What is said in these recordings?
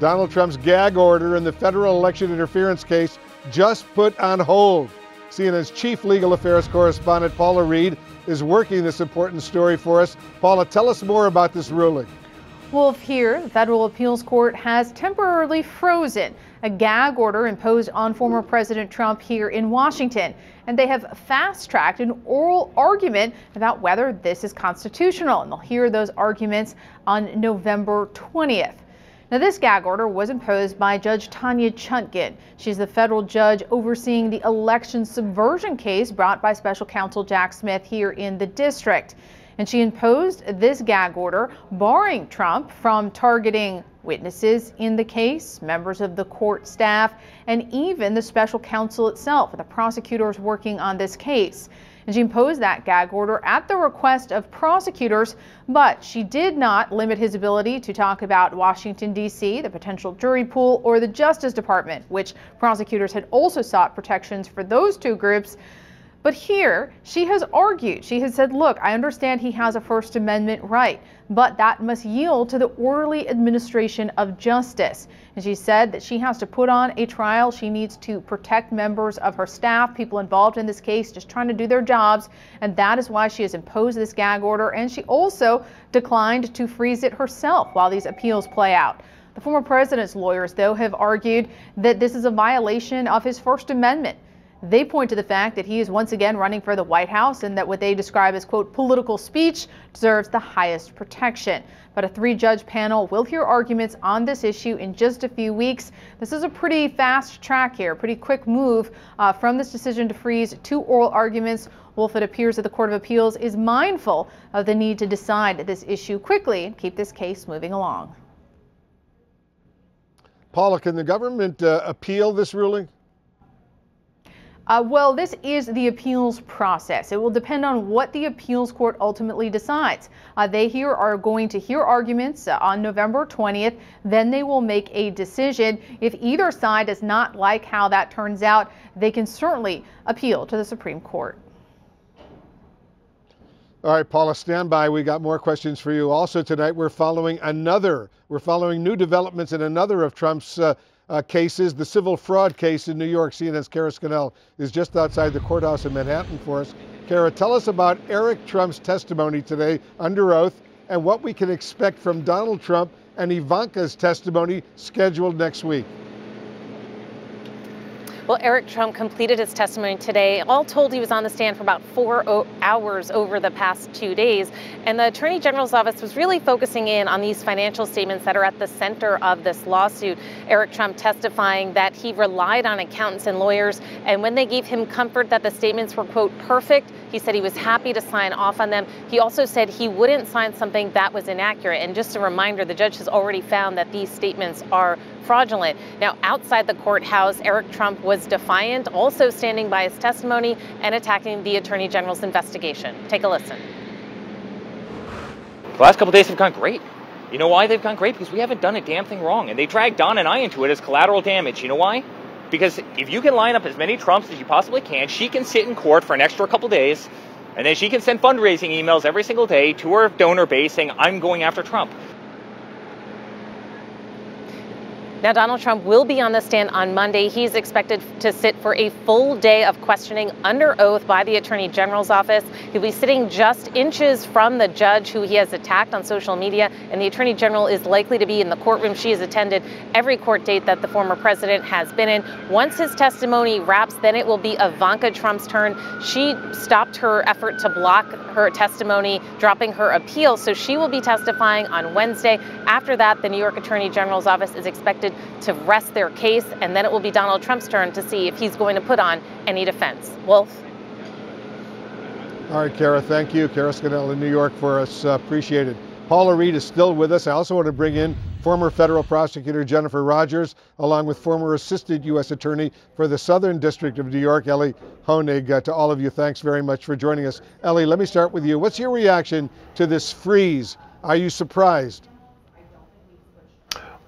Donald Trump's gag order in the federal election interference case just put on hold. CNN's chief legal affairs correspondent Paula Reid is working this important story for us. Paula, tell us more about this ruling. Wolf here, the Federal Appeals Court has temporarily frozen a gag order imposed on former President Trump here in Washington. And they have fast tracked an oral argument about whether this is constitutional. And they'll hear those arguments on November 20th. Now, this gag order was imposed by Judge Tanya Chutkan. She's the federal judge overseeing the election subversion case brought by special counsel Jack Smith here in the district and she imposed this gag order barring Trump from targeting witnesses in the case, members of the court staff, and even the special counsel itself, the prosecutors working on this case. And she imposed that gag order at the request of prosecutors, but she did not limit his ability to talk about Washington, D.C., the potential jury pool, or the Justice Department, which prosecutors had also sought protections for those two groups. But here, she has argued, she has said, look, I understand he has a First Amendment right, but that must yield to the orderly administration of justice. And she said that she has to put on a trial. She needs to protect members of her staff, people involved in this case, just trying to do their jobs. And that is why she has imposed this gag order. And she also declined to freeze it herself while these appeals play out. The former president's lawyers, though, have argued that this is a violation of his First Amendment. They point to the fact that he is once again running for the White House and that what they describe as, quote, political speech deserves the highest protection. But a three judge panel will hear arguments on this issue in just a few weeks. This is a pretty fast track here, pretty quick move uh, from this decision to freeze two oral arguments. Wolf, it appears that the Court of Appeals is mindful of the need to decide this issue quickly and keep this case moving along. Paula, can the government uh, appeal this ruling? Uh, well, this is the appeals process. It will depend on what the appeals court ultimately decides. Uh, they here are going to hear arguments uh, on November 20th. Then they will make a decision. If either side does not like how that turns out, they can certainly appeal to the Supreme Court. All right, Paula, stand by. We got more questions for you. Also tonight, we're following another. We're following new developments in another of Trump's uh, uh, cases. The civil fraud case in New York, CNN's Kara Scannell is just outside the courthouse in Manhattan for us. Kara, tell us about Eric Trump's testimony today under oath and what we can expect from Donald Trump and Ivanka's testimony scheduled next week. Well, Eric Trump completed his testimony today. All told, he was on the stand for about four hours over the past two days. And the Attorney General's office was really focusing in on these financial statements that are at the center of this lawsuit. Eric Trump testifying that he relied on accountants and lawyers. And when they gave him comfort that the statements were, quote, perfect, he said he was happy to sign off on them. He also said he wouldn't sign something that was inaccurate. And just a reminder, the judge has already found that these statements are fraudulent. Now, outside the courthouse, Eric Trump was defiant, also standing by his testimony and attacking the Attorney General's investigation. Take a listen. The last couple days have gone great. You know why they've gone great? Because we haven't done a damn thing wrong. And they dragged Don and I into it as collateral damage. You know why? Because if you can line up as many Trumps as you possibly can, she can sit in court for an extra couple days, and then she can send fundraising emails every single day to her donor base saying, I'm going after Trump. Now, Donald Trump will be on the stand on Monday. He's expected to sit for a full day of questioning under oath by the Attorney General's office. He'll be sitting just inches from the judge who he has attacked on social media, and the Attorney General is likely to be in the courtroom. She has attended every court date that the former president has been in. Once his testimony wraps, then it will be Ivanka Trump's turn. She stopped her effort to block her testimony, dropping her appeal, so she will be testifying on Wednesday. After that, the New York Attorney General's office is expected to rest their case, and then it will be Donald Trump's turn to see if he's going to put on any defense. Wolf? All right, Kara, thank you. Kara Scannell in New York for us. Uh, appreciate it. Paula Reid is still with us. I also want to bring in former federal prosecutor Jennifer Rodgers, along with former assistant U.S. attorney for the Southern District of New York, Elie Honig. Uh, to all of you, thanks very much for joining us. Elie, let me start with you. What's your reaction to this freeze? Are you surprised?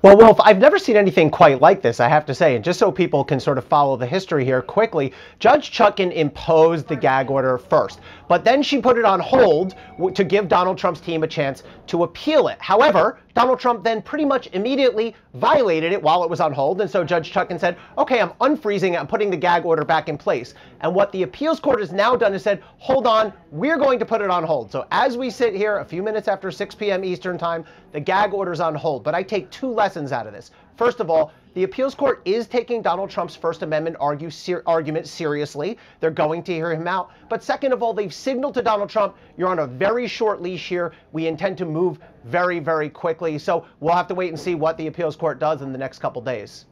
Well, Wolf, I've never seen anything quite like this, I have to say. And just so people can sort of follow the history here quickly, Judge Chutkan imposed the gag order first, but then she put it on hold to give Donald Trump's team a chance to appeal it. However, Donald Trump then pretty much immediately violated it while it was on hold. And so Judge Chutkan said, okay, I'm unfreezing it. I'm putting the gag order back in place. And what the appeals court has now done is said, hold on, we're going to put it on hold. So as we sit here a few minutes after 6 p.m. Eastern time, the gag order is on hold. But I take two lessons out of this. First of all, the appeals court is taking Donald Trump's First Amendment argue, ser argument seriously. They're going to hear him out. But second of all, they've signaled to Donald Trump, you're on a very short leash here. We intend to move very, very quickly. So we'll have to wait and see what the appeals court does in the next couple days.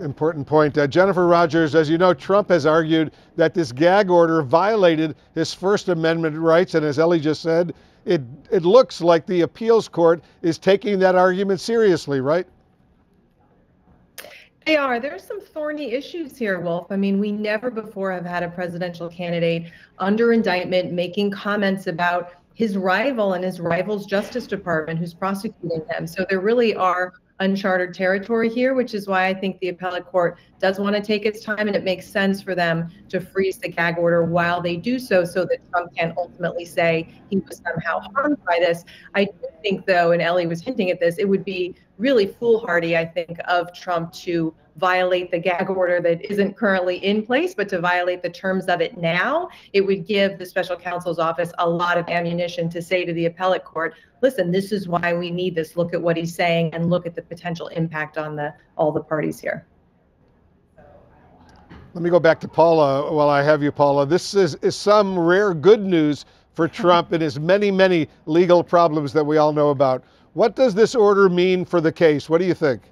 Important point. Uh, Jennifer Rodgers, as you know, Trump has argued that this gag order violated his First Amendment rights. And as Elie just said, it, it looks like the appeals court is taking that argument seriously, right? They are. There's some thorny issues here, Wolf. I mean, we never before have had a presidential candidate under indictment making comments about his rival and his rival's Justice Department who's prosecuting him. So there really are uncharted territory here, which is why I think the appellate court does want to take its time and it makes sense for them to freeze the gag order while they do so, so that Trump can ultimately say he was somehow harmed by this. I do think, though, and Elie was hinting at this, it would be really foolhardy, I think, of Trump to violate the gag order that isn't currently in place, but to violate the terms of it now, it would give the special counsel's office a lot of ammunition to say to the appellate court, listen, this is why we need this. Look at what he's saying and look at the potential impact on the all the parties here. Let me go back to Paula while I have you, Paula. This is, is some rare good news for Trump and his many, many legal problems that we all know about. What does this order mean for the case? What do you think?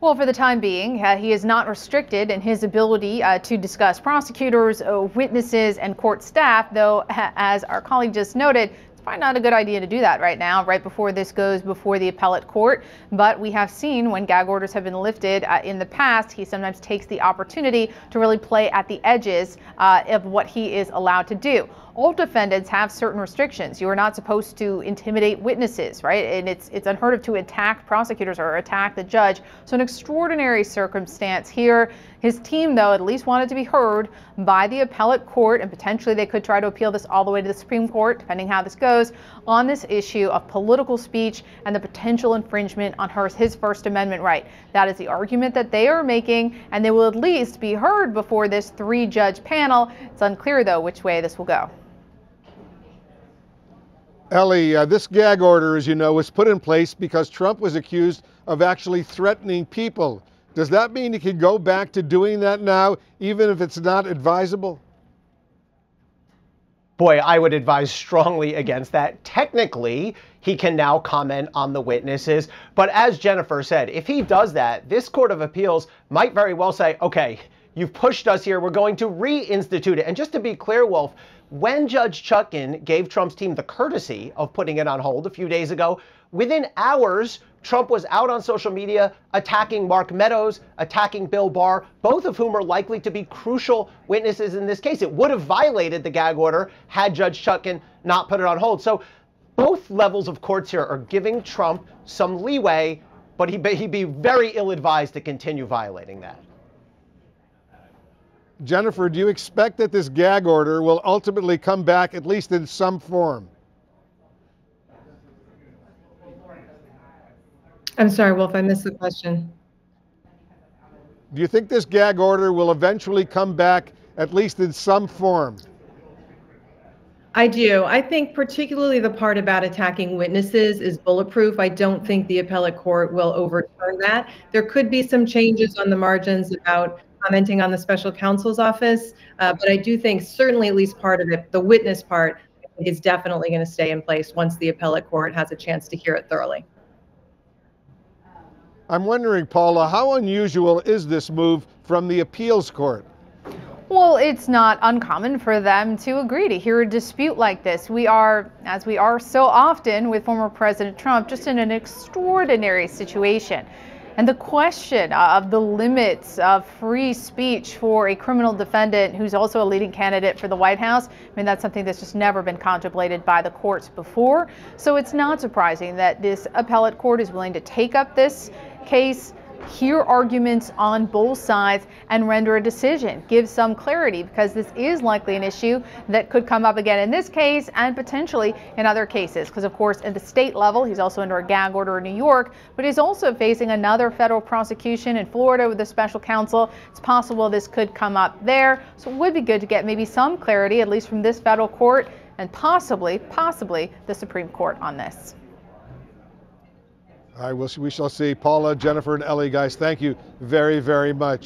Well, for the time being, uh, he is not restricted in his ability uh, to discuss prosecutors, uh, witnesses, and court staff, though, as our colleague just noted, it's probably not a good idea to do that right now, right before this goes before the appellate court. But we have seen when gag orders have been lifted uh, in the past, he sometimes takes the opportunity to really play at the edges uh, of what he is allowed to do all defendants have certain restrictions. You are not supposed to intimidate witnesses, right? And it's it's unheard of to attack prosecutors or attack the judge. So an extraordinary circumstance here. His team, though, at least wanted to be heard by the appellate court, and potentially they could try to appeal this all the way to the Supreme Court, depending how this goes, on this issue of political speech and the potential infringement on her, his First Amendment right. That is the argument that they are making, and they will at least be heard before this three-judge panel. It's unclear, though, which way this will go. Elie, uh, this gag order, as you know, was put in place because Trump was accused of actually threatening people. Does that mean he can go back to doing that now, even if it's not advisable? Boy, I would advise strongly against that. Technically, he can now comment on the witnesses. But as Jennifer said, if he does that, this Court of Appeals might very well say, okay, you've pushed us here. We're going to reinstitute it. And just to be clear, Wolf, when Judge Chutkan gave Trump's team the courtesy of putting it on hold a few days ago, within hours, Trump was out on social media attacking Mark Meadows, attacking Bill Barr, both of whom are likely to be crucial witnesses in this case. It would have violated the gag order had Judge Chutkan not put it on hold. So both levels of courts here are giving Trump some leeway, but he'd be very ill advised to continue violating that. Jennifer, do you expect that this gag order will ultimately come back, at least in some form? I'm sorry, Wolf, I missed the question. Do you think this gag order will eventually come back, at least in some form? I do. I think particularly the part about attacking witnesses is bulletproof. I don't think the appellate court will overturn that. There could be some changes on the margins about commenting on the special counsel's office, uh, but I do think certainly at least part of it, the witness part, is definitely going to stay in place once the appellate court has a chance to hear it thoroughly. I'm wondering, Paula, how unusual is this move from the appeals court? Well, it's not uncommon for them to agree to hear a dispute like this. We are, as we are so often with former President Trump, just in an extraordinary situation. And the question uh, of the limits of free speech for a criminal defendant who's also a leading candidate for the White House, I mean, that's something that's just never been contemplated by the courts before. So it's not surprising that this appellate court is willing to take up this case hear arguments on both sides and render a decision, give some clarity because this is likely an issue that could come up again in this case and potentially in other cases. Because, of course, at the state level, he's also under a gag order in New York, but he's also facing another federal prosecution in Florida with a special counsel. It's possible this could come up there. So it would be good to get maybe some clarity, at least from this federal court and possibly, possibly the Supreme Court on this. All right, we'll, we shall see. Paula, Jennifer, and Elie, guys, thank you very, very much.